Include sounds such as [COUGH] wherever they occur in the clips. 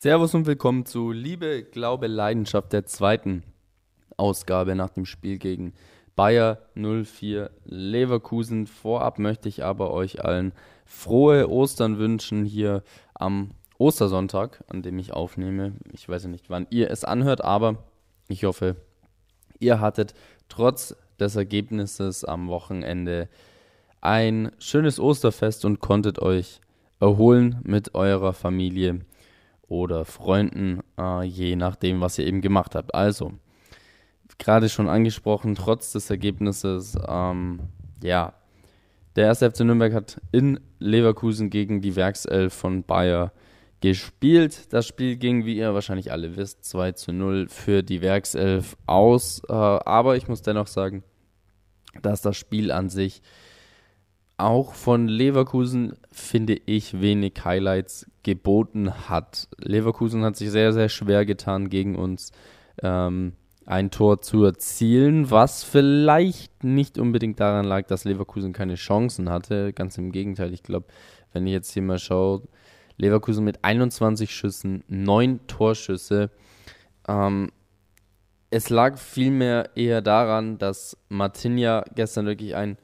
Servus und willkommen zu Liebe, Glaube, Leidenschaft der zweiten Ausgabe nach dem Spiel gegen Bayer 04 Leverkusen. Vorab möchte ich aber euch allen frohe Ostern wünschen hier am Ostersonntag, an dem ich aufnehme. Ich weiß ja nicht, wann ihr es anhört, aber ich hoffe, ihr hattet trotz des Ergebnisses am Wochenende ein schönes Osterfest und konntet euch erholen mit eurer Familie oder Freunden, äh, je nachdem, was ihr eben gemacht habt. Also, gerade schon angesprochen, trotz des Ergebnisses, ähm, ja, der erste FC Nürnberg hat in Leverkusen gegen die Werkself von Bayer gespielt. Das Spiel ging, wie ihr wahrscheinlich alle wisst, 2 zu 0 für die Werkself aus. Äh, aber ich muss dennoch sagen, dass das Spiel an sich auch von Leverkusen, finde ich, wenig Highlights geboten hat. Leverkusen hat sich sehr, sehr schwer getan, gegen uns ähm, ein Tor zu erzielen, was vielleicht nicht unbedingt daran lag, dass Leverkusen keine Chancen hatte. Ganz im Gegenteil, ich glaube, wenn ich jetzt hier mal schaue, Leverkusen mit 21 Schüssen, 9 Torschüsse. Ähm, es lag vielmehr eher daran, dass Martinia gestern wirklich einen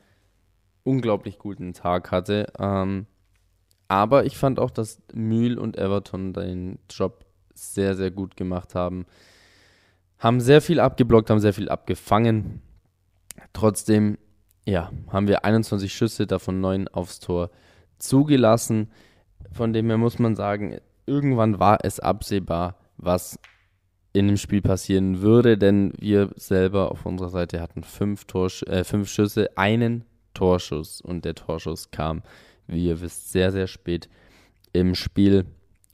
unglaublich guten Tag hatte. Ähm, aber ich fand auch, dass Mühl und Everton den Job sehr, sehr gut gemacht haben. Haben sehr viel abgeblockt, haben sehr viel abgefangen. Trotzdem, ja, haben wir 21 Schüsse, davon 9 aufs Tor zugelassen. Von dem her muss man sagen, irgendwann war es absehbar, was in dem Spiel passieren würde, denn wir selber auf unserer Seite hatten fünf, Torsch äh, fünf Schüsse, einen Torschuss und der Torschuss kam, wie ihr wisst, sehr, sehr spät im Spiel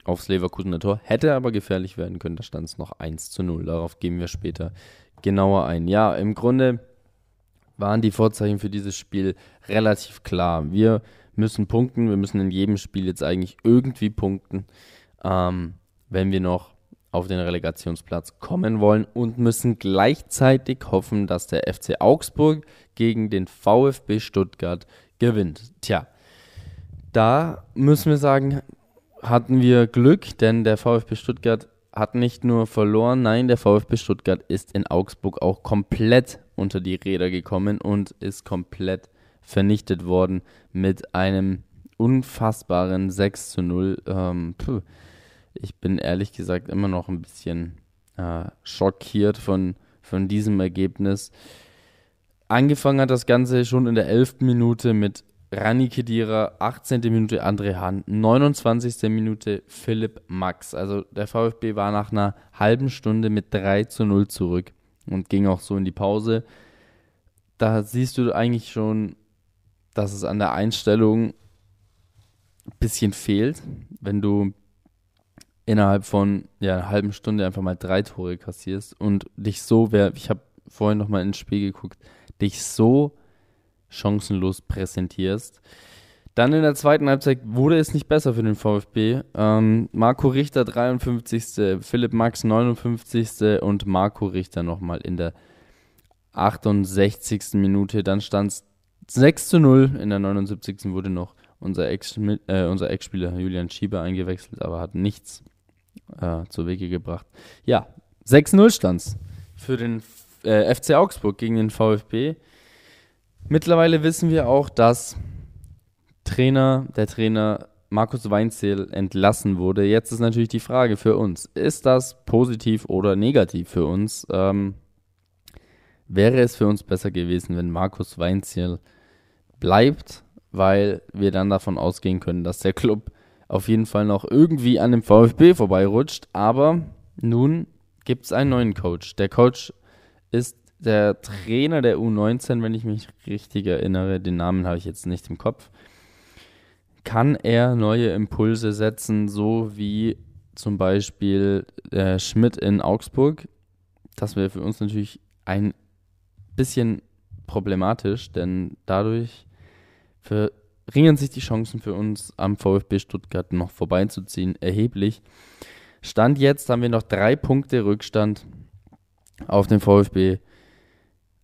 aufs Leverkusener Tor. Hätte aber gefährlich werden können, da stand es noch 1 zu 0. Darauf gehen wir später genauer ein. Ja, im Grunde waren die Vorzeichen für dieses Spiel relativ klar. Wir müssen punkten, wir müssen in jedem Spiel jetzt eigentlich irgendwie punkten, ähm, wenn wir noch auf den Relegationsplatz kommen wollen und müssen gleichzeitig hoffen, dass der FC Augsburg gegen den VfB Stuttgart gewinnt. Tja, da müssen wir sagen, hatten wir Glück, denn der VfB Stuttgart hat nicht nur verloren, nein, der VfB Stuttgart ist in Augsburg auch komplett unter die Räder gekommen und ist komplett vernichtet worden mit einem unfassbaren 6 zu 0. Ähm, ich bin ehrlich gesagt immer noch ein bisschen äh, schockiert von, von diesem Ergebnis. Angefangen hat das Ganze schon in der 11. Minute mit Rani Kedira, 18. Minute André Hahn, 29. Minute Philipp Max. Also der VfB war nach einer halben Stunde mit 3 zu 0 zurück und ging auch so in die Pause. Da siehst du eigentlich schon, dass es an der Einstellung ein bisschen fehlt, wenn du innerhalb von ja, einer halben Stunde einfach mal drei Tore kassierst und dich so, wer, ich habe vorhin nochmal ins Spiel geguckt, dich so chancenlos präsentierst. Dann in der zweiten Halbzeit wurde es nicht besser für den VfB. Ähm, Marco Richter 53., Philipp Max 59. und Marco Richter nochmal in der 68. Minute. Dann stand es 6 zu 0. In der 79. wurde noch unser Ex-Spieler äh, Ex Julian Schieber eingewechselt, aber hat nichts äh, zu Wege gebracht. Ja, 6-0 stand für den äh, FC Augsburg gegen den VfB. Mittlerweile wissen wir auch, dass Trainer, der Trainer Markus Weinzierl entlassen wurde. Jetzt ist natürlich die Frage für uns, ist das positiv oder negativ für uns? Ähm, wäre es für uns besser gewesen, wenn Markus Weinzierl bleibt, weil wir dann davon ausgehen können, dass der Club auf jeden Fall noch irgendwie an dem VfB vorbeirutscht. Aber nun gibt es einen neuen Coach. Der Coach ist der Trainer der U19, wenn ich mich richtig erinnere. Den Namen habe ich jetzt nicht im Kopf. Kann er neue Impulse setzen, so wie zum Beispiel äh, Schmidt in Augsburg? Das wäre für uns natürlich ein bisschen problematisch, denn dadurch für ringen sich die Chancen für uns am VfB Stuttgart noch vorbeizuziehen erheblich. Stand jetzt haben wir noch drei Punkte Rückstand auf den VfB.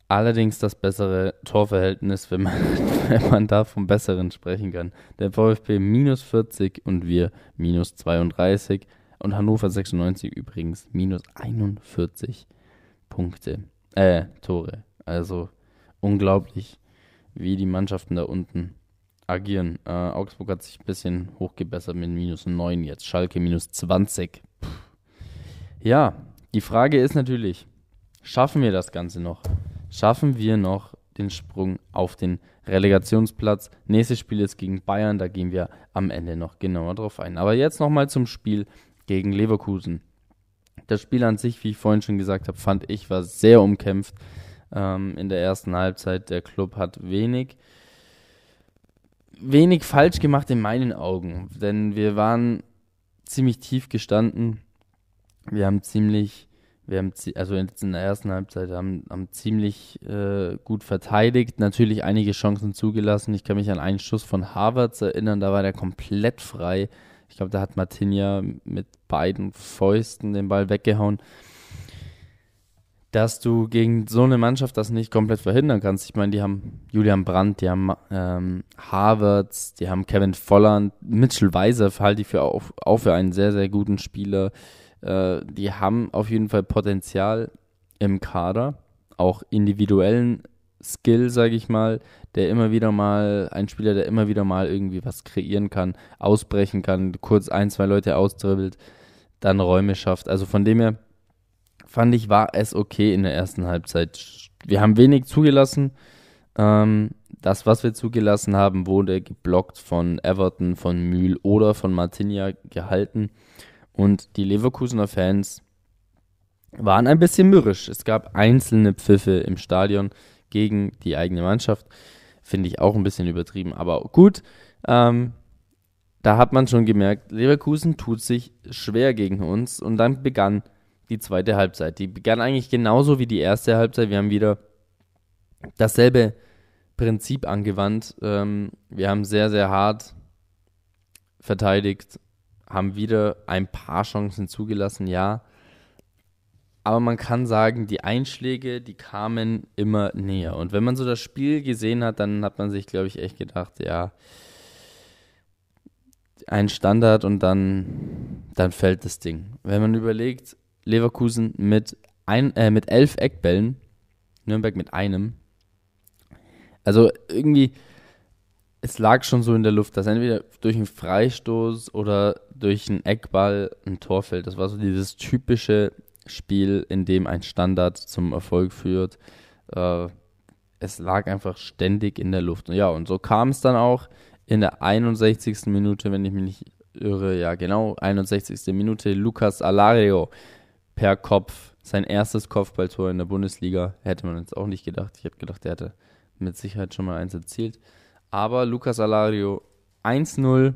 Allerdings das bessere Torverhältnis, wenn man, [LAUGHS] wenn man da vom Besseren sprechen kann. Der VfB minus 40 und wir minus 32. Und Hannover 96 übrigens minus 41 Punkte, äh, Tore. Also unglaublich, wie die Mannschaften da unten agieren. Äh, Augsburg hat sich ein bisschen hochgebessert mit minus 9 jetzt. Schalke minus 20. Puh. Ja, die Frage ist natürlich, schaffen wir das Ganze noch? Schaffen wir noch den Sprung auf den Relegationsplatz? Nächstes Spiel ist gegen Bayern, da gehen wir am Ende noch genauer drauf ein. Aber jetzt nochmal zum Spiel gegen Leverkusen. Das Spiel an sich, wie ich vorhin schon gesagt habe, fand ich, war sehr umkämpft ähm, in der ersten Halbzeit. Der Club hat wenig, wenig falsch gemacht in meinen Augen, denn wir waren ziemlich tief gestanden. Wir haben ziemlich, wir haben also in der ersten Halbzeit haben, haben ziemlich äh, gut verteidigt, natürlich einige Chancen zugelassen. Ich kann mich an einen Schuss von Harvards erinnern, da war der komplett frei. Ich glaube, da hat Martinia mit beiden Fäusten den Ball weggehauen. Dass du gegen so eine Mannschaft das nicht komplett verhindern kannst. Ich meine, die haben Julian Brandt, die haben ähm, Harvards, die haben Kevin Volland, Mitchell Weiser halte ich für auch, auch für einen sehr, sehr guten Spieler. Äh, die haben auf jeden Fall Potenzial im Kader, auch individuellen Skill, sage ich mal, der immer wieder mal, ein Spieler, der immer wieder mal irgendwie was kreieren kann, ausbrechen kann, kurz ein, zwei Leute austribbelt, dann Räume schafft. Also von dem her fand ich, war es okay in der ersten Halbzeit. Wir haben wenig zugelassen. Ähm, das, was wir zugelassen haben, wurde geblockt von Everton, von Mühl oder von Martinia gehalten. Und die Leverkusener Fans waren ein bisschen mürrisch. Es gab einzelne Pfiffe im Stadion gegen die eigene Mannschaft. Finde ich auch ein bisschen übertrieben, aber gut. Ähm, da hat man schon gemerkt, Leverkusen tut sich schwer gegen uns und dann begann die zweite Halbzeit. Die begann eigentlich genauso wie die erste Halbzeit. Wir haben wieder dasselbe Prinzip angewandt. Ähm, wir haben sehr, sehr hart verteidigt, haben wieder ein paar Chancen zugelassen, ja. Aber man kann sagen, die Einschläge, die kamen immer näher. Und wenn man so das Spiel gesehen hat, dann hat man sich, glaube ich, echt gedacht, ja, ein Standard und dann, dann fällt das Ding. Wenn man überlegt, Leverkusen mit, ein, äh, mit elf Eckbällen, Nürnberg mit einem. Also irgendwie, es lag schon so in der Luft, dass entweder durch einen Freistoß oder durch einen Eckball ein Tor fällt. Das war so dieses typische Spiel, in dem ein Standard zum Erfolg führt. Äh, es lag einfach ständig in der Luft. Ja, und so kam es dann auch in der 61. Minute, wenn ich mich nicht irre, ja genau, 61. Minute, Lucas Alario per Kopf, sein erstes Kopfballtor in der Bundesliga, hätte man jetzt auch nicht gedacht. Ich hätte gedacht, der hätte mit Sicherheit schon mal eins erzielt. Aber Lucas Alario 1-0.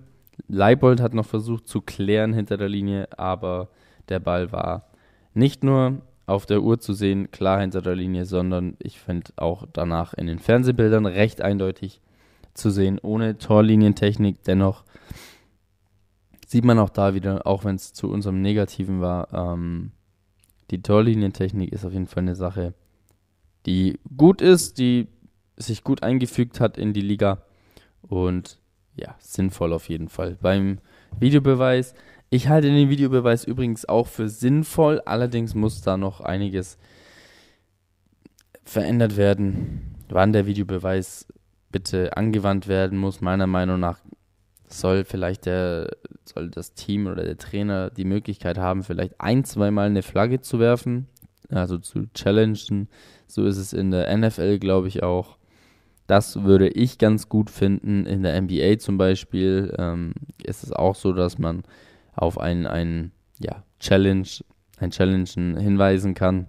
Leibold hat noch versucht zu klären hinter der Linie, aber der Ball war nicht nur auf der Uhr zu sehen, klar hinter der Linie, sondern ich finde auch danach in den Fernsehbildern recht eindeutig zu sehen, ohne Torlinientechnik. Dennoch sieht man auch da wieder, auch wenn es zu unserem Negativen war, ähm, die Torlinientechnik ist auf jeden Fall eine Sache, die gut ist, die sich gut eingefügt hat in die Liga und ja, sinnvoll auf jeden Fall. Beim Videobeweis, ich halte den Videobeweis übrigens auch für sinnvoll, allerdings muss da noch einiges verändert werden. Wann der Videobeweis bitte angewandt werden muss, meiner Meinung nach soll vielleicht der, soll das Team oder der Trainer die Möglichkeit haben, vielleicht ein, zweimal eine Flagge zu werfen, also zu challengen. So ist es in der NFL, glaube ich, auch. Das würde ich ganz gut finden. In der NBA zum Beispiel ähm, ist es auch so, dass man auf ein, ein ja, Challenge, ein Challengen hinweisen kann.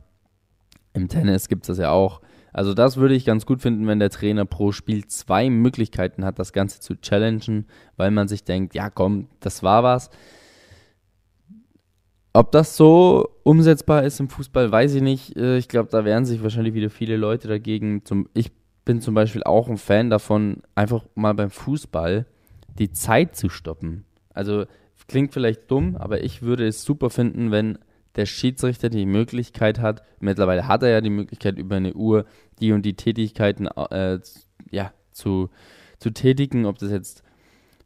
Im Tennis gibt es das ja auch. Also das würde ich ganz gut finden, wenn der Trainer pro Spiel zwei Möglichkeiten hat, das Ganze zu challengen, weil man sich denkt, ja komm, das war was. Ob das so umsetzbar ist im Fußball, weiß ich nicht. Äh, ich glaube, da wehren sich wahrscheinlich wieder viele Leute dagegen. ich bin zum Beispiel auch ein Fan davon, einfach mal beim Fußball die Zeit zu stoppen. Also klingt vielleicht dumm, aber ich würde es super finden, wenn der Schiedsrichter die Möglichkeit hat, mittlerweile hat er ja die Möglichkeit über eine Uhr die und die Tätigkeiten äh, ja, zu, zu tätigen, ob das jetzt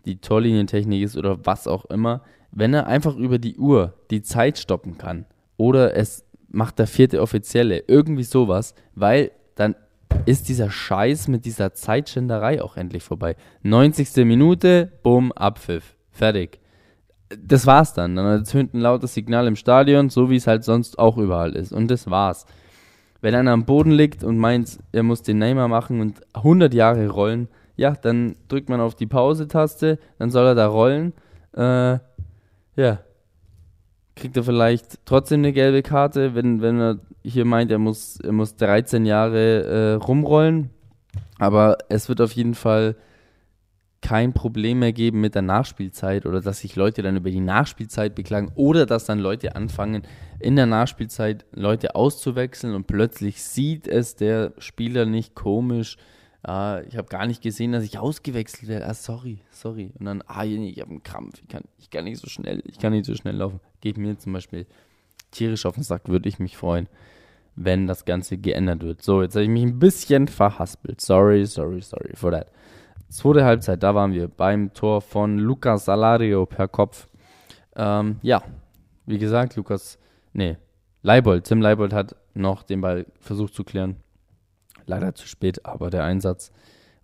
die Torlinientechnik ist oder was auch immer, wenn er einfach über die Uhr die Zeit stoppen kann oder es macht der vierte Offizielle, irgendwie sowas, weil dann ist dieser Scheiß mit dieser Zeitschänderei auch endlich vorbei. 90. Minute, bumm, Abpfiff. Fertig. Das war's dann. Dann ertönt ein lautes Signal im Stadion, so wie es halt sonst auch überall ist. Und das war's. Wenn einer am Boden liegt und meint, er muss den Neymar machen und 100 Jahre rollen, ja, dann drückt man auf die Pause-Taste, dann soll er da rollen. Äh, ja, kriegt er vielleicht trotzdem eine gelbe Karte, wenn, wenn er hier meint, er muss, er muss 13 Jahre äh, rumrollen. Aber es wird auf jeden Fall kein Problem mehr geben mit der Nachspielzeit oder dass sich Leute dann über die Nachspielzeit beklagen oder dass dann Leute anfangen, in der Nachspielzeit Leute auszuwechseln und plötzlich sieht es der Spieler nicht komisch. Ah, ich habe gar nicht gesehen, dass ich ausgewechselt werde. Ah, sorry, sorry. Und dann, ah, ich habe einen Krampf. Ich kann, ich kann nicht so schnell, ich kann nicht so schnell laufen. Geht mir zum Beispiel tierisch auf den Sack, würde ich mich freuen, wenn das Ganze geändert wird. So, jetzt habe ich mich ein bisschen verhaspelt. Sorry, sorry, sorry for that. Zweite Halbzeit, da waren wir beim Tor von Lucas Salario per Kopf. Ähm, ja, wie gesagt, Lukas, nee, Leibold, Tim Leibold hat noch den Ball versucht zu klären. Leider zu spät, aber der Einsatz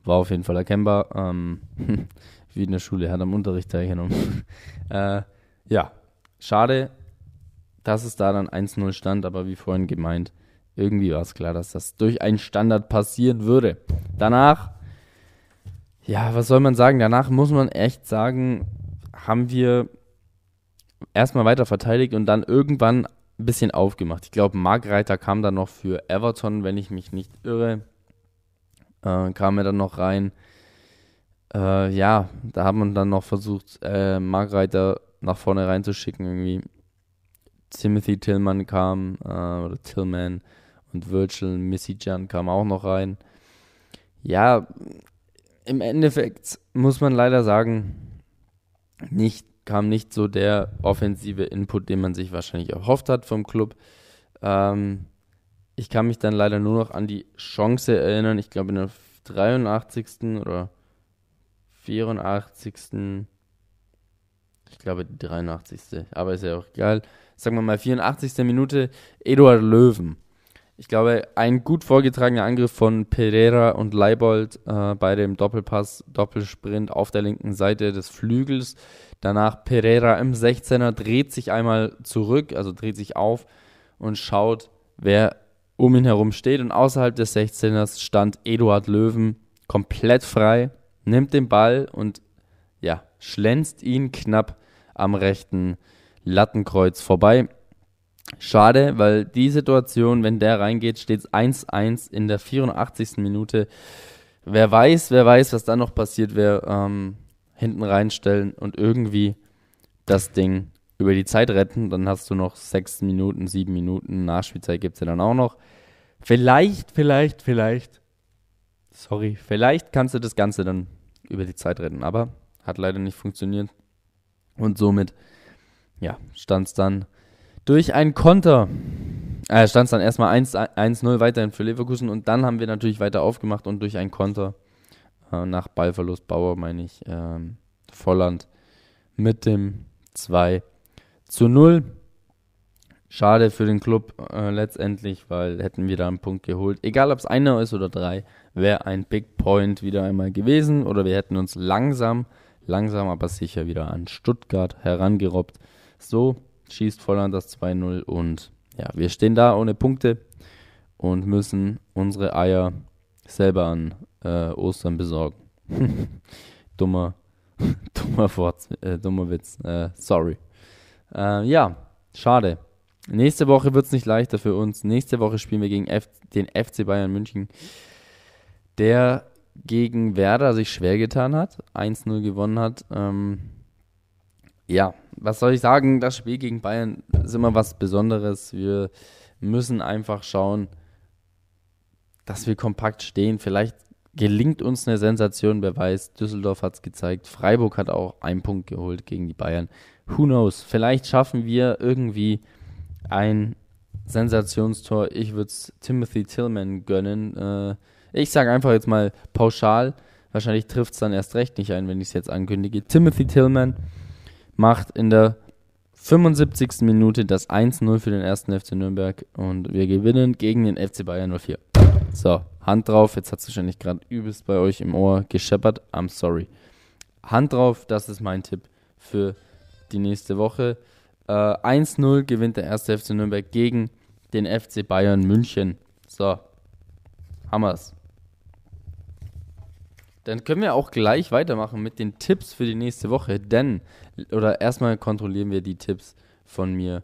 war auf jeden Fall erkennbar. Ähm, [LAUGHS] wie in der Schule, hat am Unterricht teilgenommen. [LAUGHS] äh, ja, schade, dass es da dann 1-0 stand, aber wie vorhin gemeint, irgendwie war es klar, dass das durch einen Standard passieren würde. Danach, ja, was soll man sagen? Danach muss man echt sagen, haben wir erstmal weiter verteidigt und dann irgendwann ein bisschen aufgemacht. Ich glaube, Mark Reiter kam dann noch für Everton, wenn ich mich nicht irre. Äh, kam er dann noch rein. Äh, ja, da haben wir dann noch versucht, äh, Mark Reiter nach vorne reinzuschicken irgendwie. Timothy Tillman kam, äh, oder Tillman und Virgil Missy-Jan kam auch noch rein. Ja, im Endeffekt muss man leider sagen, nicht kam nicht so der offensive Input, den man sich wahrscheinlich erhofft hat vom Club. Ähm, ich kann mich dann leider nur noch an die Chance erinnern. Ich glaube, in der 83. oder 84. Ich glaube, die 83. Aber ist ja auch egal. Sagen wir mal, 84. Minute, Eduard Löwen. Ich glaube, ein gut vorgetragener Angriff von Pereira und Leibold äh, bei dem Doppelpass, Doppelsprint auf der linken Seite des Flügels. Danach Pereira im 16er dreht sich einmal zurück, also dreht sich auf und schaut, wer um ihn herum steht. Und außerhalb des 16ers stand Eduard Löwen komplett frei, nimmt den Ball und ja, schlänzt ihn knapp am rechten Lattenkreuz vorbei. Schade, weil die Situation, wenn der reingeht, steht es 1-1 in der 84. Minute. Wer weiß, wer weiß, was dann noch passiert wäre. Ähm, hinten reinstellen und irgendwie das Ding über die Zeit retten. Dann hast du noch sechs Minuten, sieben Minuten. Nachspielzeit gibt es ja dann auch noch. Vielleicht, vielleicht, vielleicht. Sorry, vielleicht kannst du das Ganze dann über die Zeit retten. Aber hat leider nicht funktioniert. Und somit, ja, stand es dann durch ein Konter. Äh, stand es dann erstmal 1-0 weiterhin für Leverkusen und dann haben wir natürlich weiter aufgemacht und durch ein Konter äh, nach Ballverlust Bauer, meine ich, ähm, Volland mit dem 2 zu 0. Schade für den Club äh, letztendlich, weil hätten wir da einen Punkt geholt. Egal ob es einer ist oder drei, wäre ein Big Point wieder einmal gewesen. Oder wir hätten uns langsam, langsam aber sicher wieder an Stuttgart herangerobbt. So schießt Volland das 2-0 und ja, wir stehen da ohne Punkte und müssen unsere Eier selber an äh, Ostern besorgen. [LAUGHS] dummer, [LAUGHS] dummer Wort, äh, dummer Witz. Äh, sorry. Äh, ja, schade. Nächste Woche wird es nicht leichter für uns. Nächste Woche spielen wir gegen F den FC Bayern München, der gegen Werder sich schwer getan hat, 1-0 gewonnen hat. Ähm, ja, was soll ich sagen? Das Spiel gegen Bayern ist immer was Besonderes. Wir müssen einfach schauen, dass wir kompakt stehen. Vielleicht gelingt uns eine Sensation, wer weiß. Düsseldorf hat es gezeigt. Freiburg hat auch einen Punkt geholt gegen die Bayern. Who knows? Vielleicht schaffen wir irgendwie ein Sensationstor. Ich würde es Timothy Tillman gönnen. Äh, ich sage einfach jetzt mal pauschal. Wahrscheinlich trifft es dann erst recht nicht ein, wenn ich es jetzt ankündige. Timothy Tillman macht in der 75. Minute das 1-0 für den ersten FC Nürnberg und wir gewinnen gegen den FC Bayern 04. So, Hand drauf, jetzt hat es wahrscheinlich gerade übelst bei euch im Ohr gescheppert. I'm sorry. Hand drauf, das ist mein Tipp für die nächste Woche. Äh, 1-0 gewinnt der erste FC Nürnberg gegen den FC Bayern München. So, Hammers. Dann können wir auch gleich weitermachen mit den Tipps für die nächste Woche, denn, oder erstmal kontrollieren wir die Tipps von mir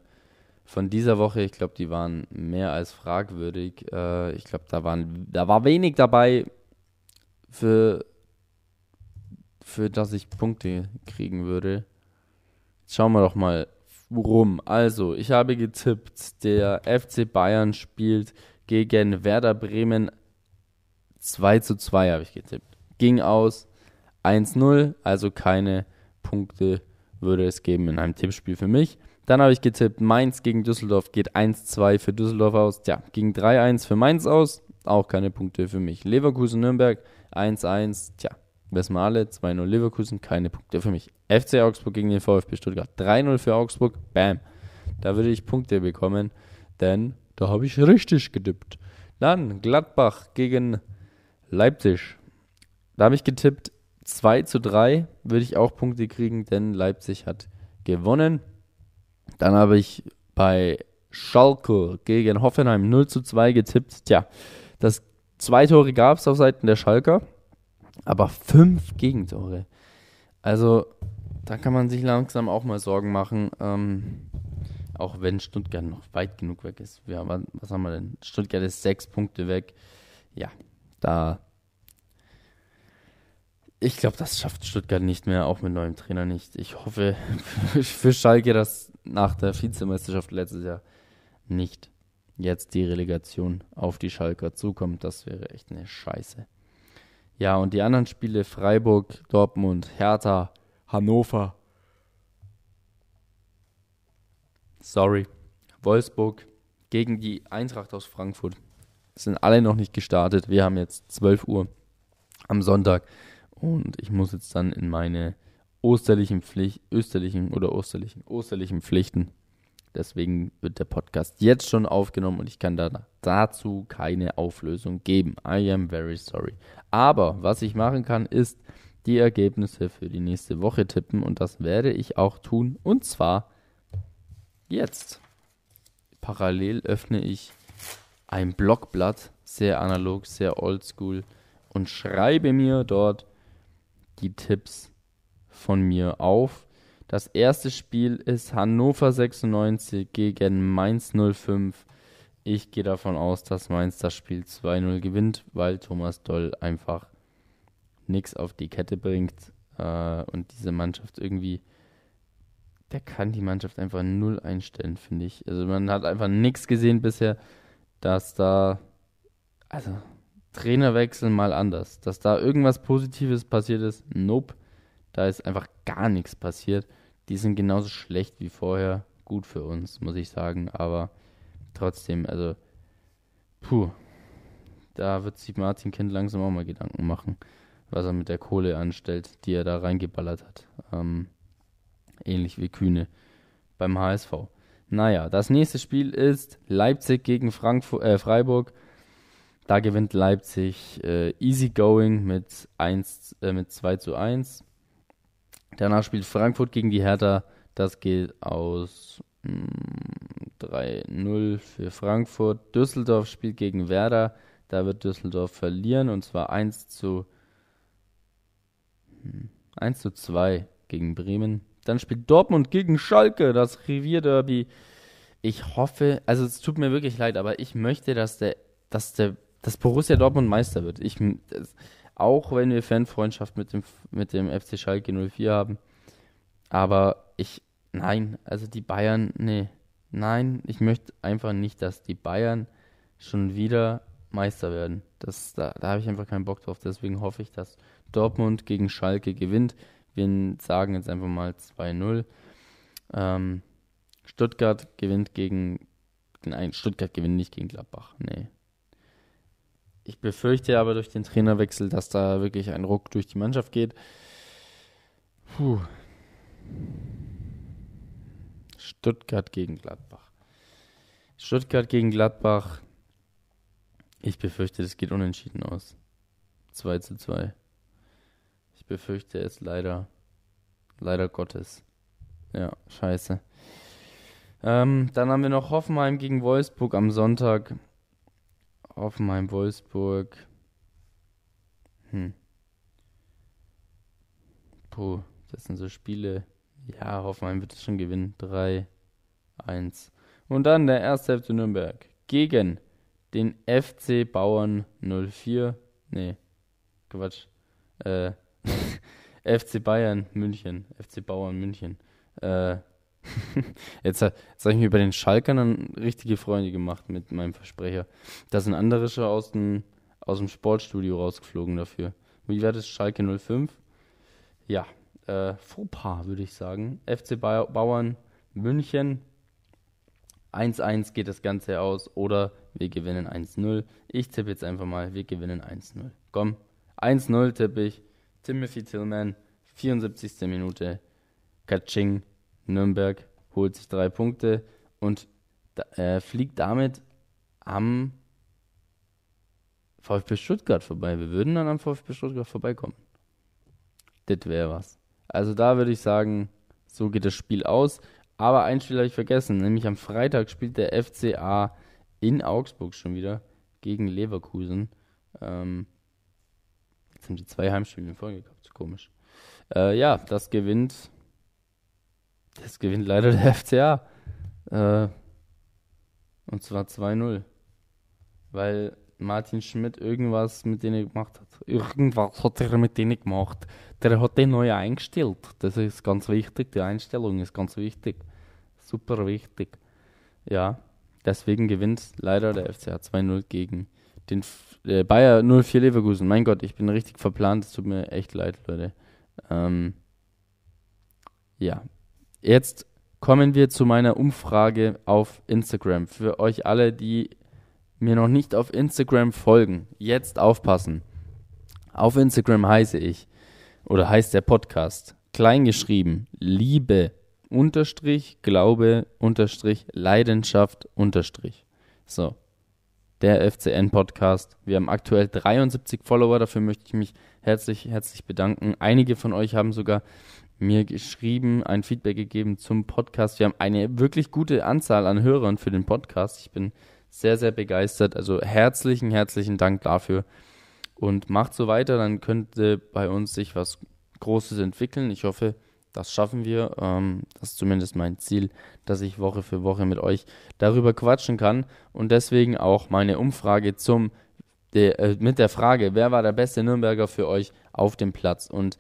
von dieser Woche. Ich glaube, die waren mehr als fragwürdig. Äh, ich glaube, da, da war wenig dabei, für, für das ich Punkte kriegen würde. Jetzt schauen wir doch mal rum. Also, ich habe getippt, der FC Bayern spielt gegen Werder Bremen 2 zu 2 habe ich getippt. Ging aus 1-0, also keine Punkte würde es geben in einem Tippspiel für mich. Dann habe ich getippt, Mainz gegen Düsseldorf geht 1-2 für Düsseldorf aus. Tja, ging 3-1 für Mainz aus. Auch keine Punkte für mich. Leverkusen-Nürnberg 1-1. Tja, alle. 2-0 Leverkusen, keine Punkte für mich. FC Augsburg gegen den VfB Stuttgart 3-0 für Augsburg. Bam. Da würde ich Punkte bekommen, denn da habe ich richtig gedippt. Dann Gladbach gegen Leipzig. Da habe ich getippt 2 zu 3 würde ich auch Punkte kriegen, denn Leipzig hat gewonnen. Dann habe ich bei Schalke gegen Hoffenheim 0 zu 2 getippt. Tja, das zwei Tore gab es auf Seiten der Schalker, aber fünf Gegentore. Also, da kann man sich langsam auch mal Sorgen machen. Ähm, auch wenn Stuttgart noch weit genug weg ist. Ja, was haben wir denn? Stuttgart ist sechs Punkte weg. Ja, da ich glaube, das schafft Stuttgart nicht mehr, auch mit neuem Trainer nicht. Ich hoffe [LAUGHS] für Schalke, dass nach der Vizemeisterschaft letztes Jahr nicht jetzt die Relegation auf die Schalker zukommt. Das wäre echt eine Scheiße. Ja, und die anderen Spiele Freiburg, Dortmund, Hertha, Hannover. Sorry. Wolfsburg gegen die Eintracht aus Frankfurt. Sind alle noch nicht gestartet. Wir haben jetzt 12 Uhr am Sonntag. Und ich muss jetzt dann in meine osterlichen Pflicht, österlichen oder osterlichen, osterlichen Pflichten. Deswegen wird der Podcast jetzt schon aufgenommen und ich kann da, dazu keine Auflösung geben. I am very sorry. Aber was ich machen kann, ist die Ergebnisse für die nächste Woche tippen und das werde ich auch tun. Und zwar jetzt. Parallel öffne ich ein Blockblatt, sehr analog, sehr oldschool und schreibe mir dort die Tipps von mir auf. Das erste Spiel ist Hannover 96 gegen Mainz 05. Ich gehe davon aus, dass Mainz das Spiel 2-0 gewinnt, weil Thomas Doll einfach nichts auf die Kette bringt äh, und diese Mannschaft irgendwie, der kann die Mannschaft einfach null einstellen, finde ich. Also man hat einfach nichts gesehen bisher, dass da, also Trainerwechsel mal anders. Dass da irgendwas Positives passiert ist, nope. Da ist einfach gar nichts passiert. Die sind genauso schlecht wie vorher. Gut für uns, muss ich sagen. Aber trotzdem, also, puh. Da wird sich Martin Kind langsam auch mal Gedanken machen, was er mit der Kohle anstellt, die er da reingeballert hat. Ähm, ähnlich wie Kühne beim HSV. Naja, das nächste Spiel ist Leipzig gegen Frankfurt, äh, Freiburg. Da gewinnt Leipzig äh, easygoing mit, 1, äh, mit 2 zu 1. Danach spielt Frankfurt gegen die Hertha. Das geht aus 3-0 hm, für Frankfurt. Düsseldorf spielt gegen Werder. Da wird Düsseldorf verlieren und zwar 1 zu 1 hm, zu 2 gegen Bremen. Dann spielt Dortmund gegen Schalke, das Revierderby. Ich hoffe, also es tut mir wirklich leid, aber ich möchte, dass der, dass der dass Borussia Dortmund Meister wird. Ich, das, auch wenn wir Fanfreundschaft mit dem, mit dem FC Schalke 04 haben. Aber ich, nein, also die Bayern, nee, nein, ich möchte einfach nicht, dass die Bayern schon wieder Meister werden. Das, da da habe ich einfach keinen Bock drauf. Deswegen hoffe ich, dass Dortmund gegen Schalke gewinnt. Wir sagen jetzt einfach mal 2-0. Ähm, Stuttgart gewinnt gegen. Nein, Stuttgart gewinnt nicht gegen Gladbach. Nee. Ich befürchte aber durch den Trainerwechsel, dass da wirklich ein Ruck durch die Mannschaft geht. Puh. Stuttgart gegen Gladbach. Stuttgart gegen Gladbach. Ich befürchte, es geht unentschieden aus. 2 zu 2. Ich befürchte es leider. Leider Gottes. Ja, scheiße. Ähm, dann haben wir noch Hoffenheim gegen Wolfsburg am Sonntag. Hoffenheim, Wolfsburg. Hm. Puh, das sind so Spiele. Ja, Hoffenheim wird es schon gewinnen. 3, 1. Und dann der erste FC Nürnberg gegen den FC Bauern 04. Nee, Quatsch. Äh, [LAUGHS] FC Bayern München. FC Bauern München. Äh, [LAUGHS] jetzt, jetzt habe ich mir über den Schalkern richtige Freunde gemacht mit meinem Versprecher. Da sind andere schon aus dem, aus dem Sportstudio rausgeflogen dafür. Wie war das? Schalke 05? Ja, äh, Fauxpas würde ich sagen. FC Bauern München 1-1 geht das Ganze aus oder wir gewinnen 1-0. Ich tippe jetzt einfach mal, wir gewinnen 1-0. Komm, 1-0 tippe ich. Timothy Tillman, 74. Minute. Katsching, Nürnberg holt sich drei Punkte und äh, fliegt damit am VfB Stuttgart vorbei. Wir würden dann am VfB Stuttgart vorbeikommen. Das wäre was. Also da würde ich sagen, so geht das Spiel aus. Aber ein Spiel habe ich vergessen, nämlich am Freitag spielt der FCA in Augsburg schon wieder gegen Leverkusen. Ähm, jetzt haben die zwei Heimspiele in Folge gehabt, komisch. Äh, ja, das gewinnt. Das gewinnt leider der [LAUGHS] FCA. Äh, und zwar 2-0. Weil Martin Schmidt irgendwas mit denen gemacht hat. Irgendwas hat er mit denen gemacht. Der hat den neu eingestellt. Das ist ganz wichtig. Die Einstellung ist ganz wichtig. Super wichtig. Ja, deswegen gewinnt leider der FCA 2-0 gegen den äh, Bayer 04 Leverkusen. Mein Gott, ich bin richtig verplant. Es tut mir echt leid, Leute. Ähm, ja, jetzt kommen wir zu meiner Umfrage auf Instagram. Für euch alle, die mir noch nicht auf Instagram folgen, jetzt aufpassen. Auf Instagram heiße ich, oder heißt der Podcast, kleingeschrieben, Liebe, Unterstrich, Glaube, Unterstrich, Leidenschaft, Unterstrich. So, der FCN-Podcast. Wir haben aktuell 73 Follower, dafür möchte ich mich herzlich, herzlich bedanken. Einige von euch haben sogar mir geschrieben, ein Feedback gegeben zum Podcast. Wir haben eine wirklich gute Anzahl an Hörern für den Podcast. Ich bin sehr, sehr begeistert. Also herzlichen, herzlichen Dank dafür. Und macht so weiter, dann könnte bei uns sich was Großes entwickeln. Ich hoffe, das schaffen wir. Ähm, das ist zumindest mein Ziel, dass ich Woche für Woche mit euch darüber quatschen kann. Und deswegen auch meine Umfrage zum, äh, mit der Frage, wer war der beste Nürnberger für euch auf dem Platz? Und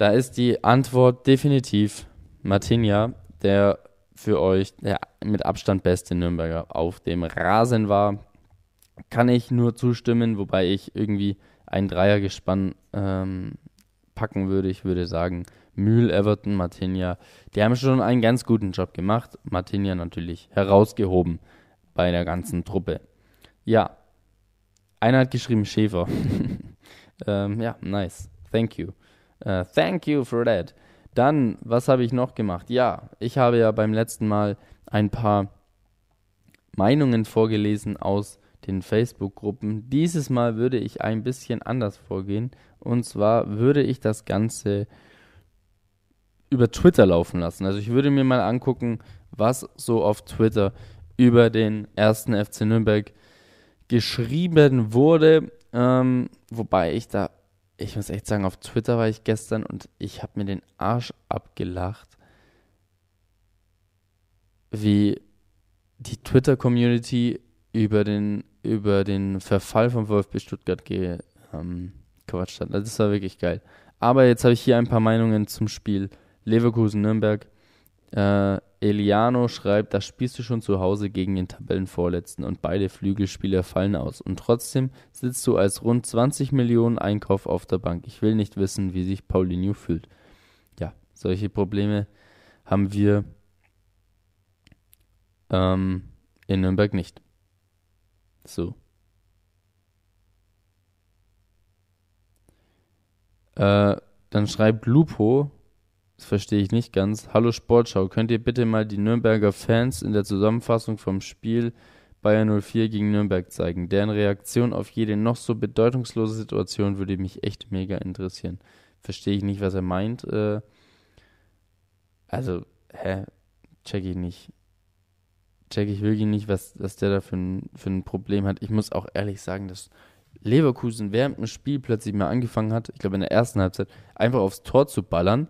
da ist die Antwort definitiv Martinia, der für euch der mit Abstand beste Nürnberger auf dem Rasen war. Kann ich nur zustimmen, wobei ich irgendwie ein Dreiergespann ähm, packen würde. Ich würde sagen, Mühl, Everton, Martinia, die haben schon einen ganz guten Job gemacht. Martinia natürlich herausgehoben bei der ganzen Truppe. Ja, einer hat geschrieben Schäfer. [LAUGHS] ähm, ja, nice. Thank you. Uh, thank you for that. Dann, was habe ich noch gemacht? Ja, ich habe ja beim letzten Mal ein paar Meinungen vorgelesen aus den Facebook-Gruppen. Dieses Mal würde ich ein bisschen anders vorgehen. Und zwar würde ich das Ganze über Twitter laufen lassen. Also ich würde mir mal angucken, was so auf Twitter über den ersten FC Nürnberg geschrieben wurde. Ähm, wobei ich da ich muss echt sagen, auf Twitter war ich gestern und ich habe mir den Arsch abgelacht, wie die Twitter-Community über den, über den Verfall von VfB Stuttgart gequatscht ähm, hat. Das war wirklich geil. Aber jetzt habe ich hier ein paar Meinungen zum Spiel Leverkusen-Nürnberg. Äh, Eliano schreibt, da spielst du schon zu Hause gegen den Tabellenvorletzten und beide Flügelspieler fallen aus. Und trotzdem sitzt du als rund 20 Millionen Einkauf auf der Bank. Ich will nicht wissen, wie sich Paulinho fühlt. Ja, solche Probleme haben wir ähm, in Nürnberg nicht. So. Äh, dann schreibt Lupo, Das verstehe ich nicht ganz. Hallo Sportschau, könnt ihr bitte mal die Nürnberger Fans in der Zusammenfassung vom Spiel Bayern 04 gegen Nürnberg zeigen? Deren Reaktion auf jede noch so bedeutungslose Situation würde mich echt mega interessieren. Verstehe ich nicht, was er meint. Äh, also, hä? Check ich nicht. Check ich wirklich nicht, was, was der da für ein, für ein Problem hat. Ich muss auch ehrlich sagen, dass Leverkusen während dem Spiel plötzlich mal angefangen hat, ich glaube in der ersten Halbzeit, einfach aufs Tor zu ballern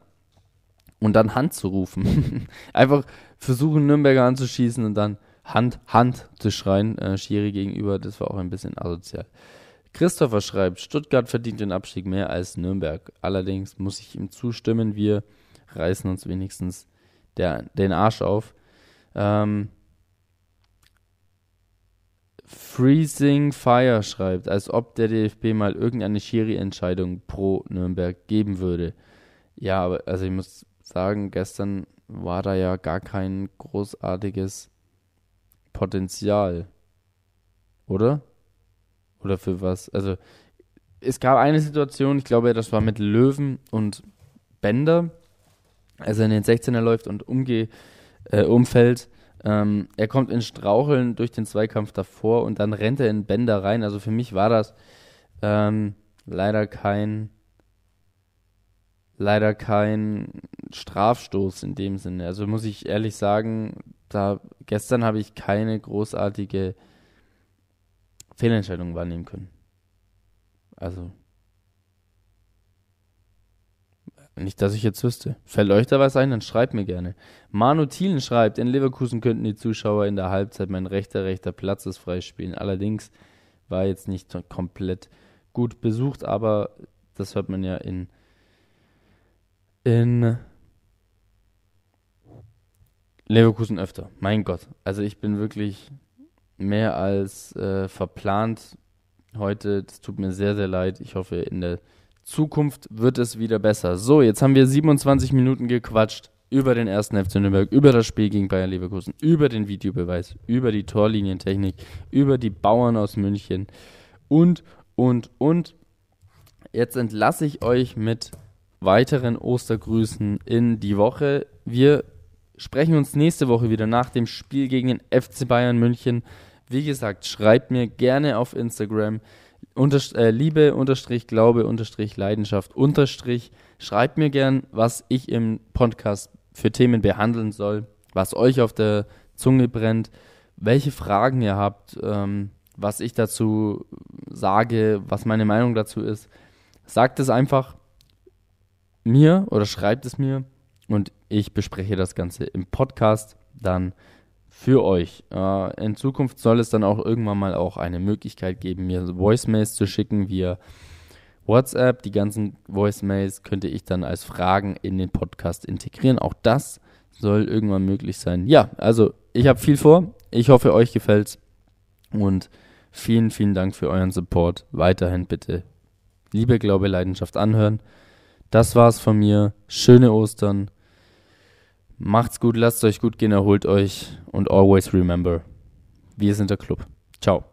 und dann Hand zu rufen. [LAUGHS] einfach versuchen, Nürnberger anzuschießen und dann Hand, Hand zu schreien, äh, Schiri gegenüber. Das war auch ein bisschen asozial. Christopher schreibt, Stuttgart verdient den Abstieg mehr als Nürnberg. Allerdings muss ich ihm zustimmen, wir reißen uns wenigstens der, den Arsch auf. Ähm, Freezing Fire schreibt, als ob der DFB mal irgendeine Schiri-Entscheidung pro Nürnberg geben würde. Ja, aber also ich muss sagen, gestern war da ja gar kein großartiges Potenzial. Oder? Oder für was? Also, es gab eine Situation, ich glaube, das war mit Löwen und Bender, als er in den 16er läuft und umge äh, umfällt ähm, er kommt in Straucheln durch den Zweikampf davor und dann rennt er in Bänder rein. Also für mich war das ähm, leider kein leider kein Strafstoß in dem Sinne. Also muss ich ehrlich sagen, da gestern habe ich keine großartige Fehlentscheidung wahrnehmen können. Also Nicht, dass ich jetzt wüsste. Fällt euch da was ein, dann schreibt mir gerne. Manu Thielen schreibt, in Leverkusen könnten die Zuschauer in der Halbzeit mein rechter, rechter Platz ist freispielen. Allerdings war jetzt nicht komplett gut besucht, aber das hört man ja in, in Leverkusen öfter. Mein Gott. Also ich bin wirklich mehr als äh, verplant heute. Das tut mir sehr, sehr leid. Ich hoffe, in der Zukunft wird es wieder besser. So, jetzt haben wir 27 Minuten gequatscht über den ersten FC Nürnberg, über das Spiel gegen Bayern Leverkusen, über den Videobeweis, über die Torlinientechnik, über die Bauern aus München und, und, und. Jetzt entlasse ich euch mit weiteren Ostergrüßen in die Woche. Wir sprechen uns nächste Woche wieder nach dem Spiel gegen den FC Bayern München. Wie gesagt, schreibt mir gerne auf Instagram. Unterst äh, Liebe, Unterstrich, Glaube, Unterstrich, Leidenschaft, Unterstrich. Schreibt mir gern, was ich im Podcast für Themen behandeln soll, was euch auf der Zunge brennt, welche Fragen ihr habt, ähm, was ich dazu sage, was meine Meinung dazu ist. Sagt es einfach mir oder schreibt es mir und ich bespreche das Ganze im Podcast dann für euch. Äh, in Zukunft soll es dann auch irgendwann mal auch eine Möglichkeit geben, mir Voicemails zu schicken via WhatsApp. Die ganzen Voicemails könnte ich dann als Fragen in den Podcast integrieren. Auch das soll irgendwann möglich sein. Ja, also ich habe viel vor. Ich hoffe, euch gefällt's. Und vielen, vielen Dank für euren Support. Weiterhin bitte Liebe, Glaube, Leidenschaft anhören. Das war's von mir. Schöne Ostern. Macht's gut, lasst euch gut gehen, erholt euch und always remember, wir sind der Club. Ciao.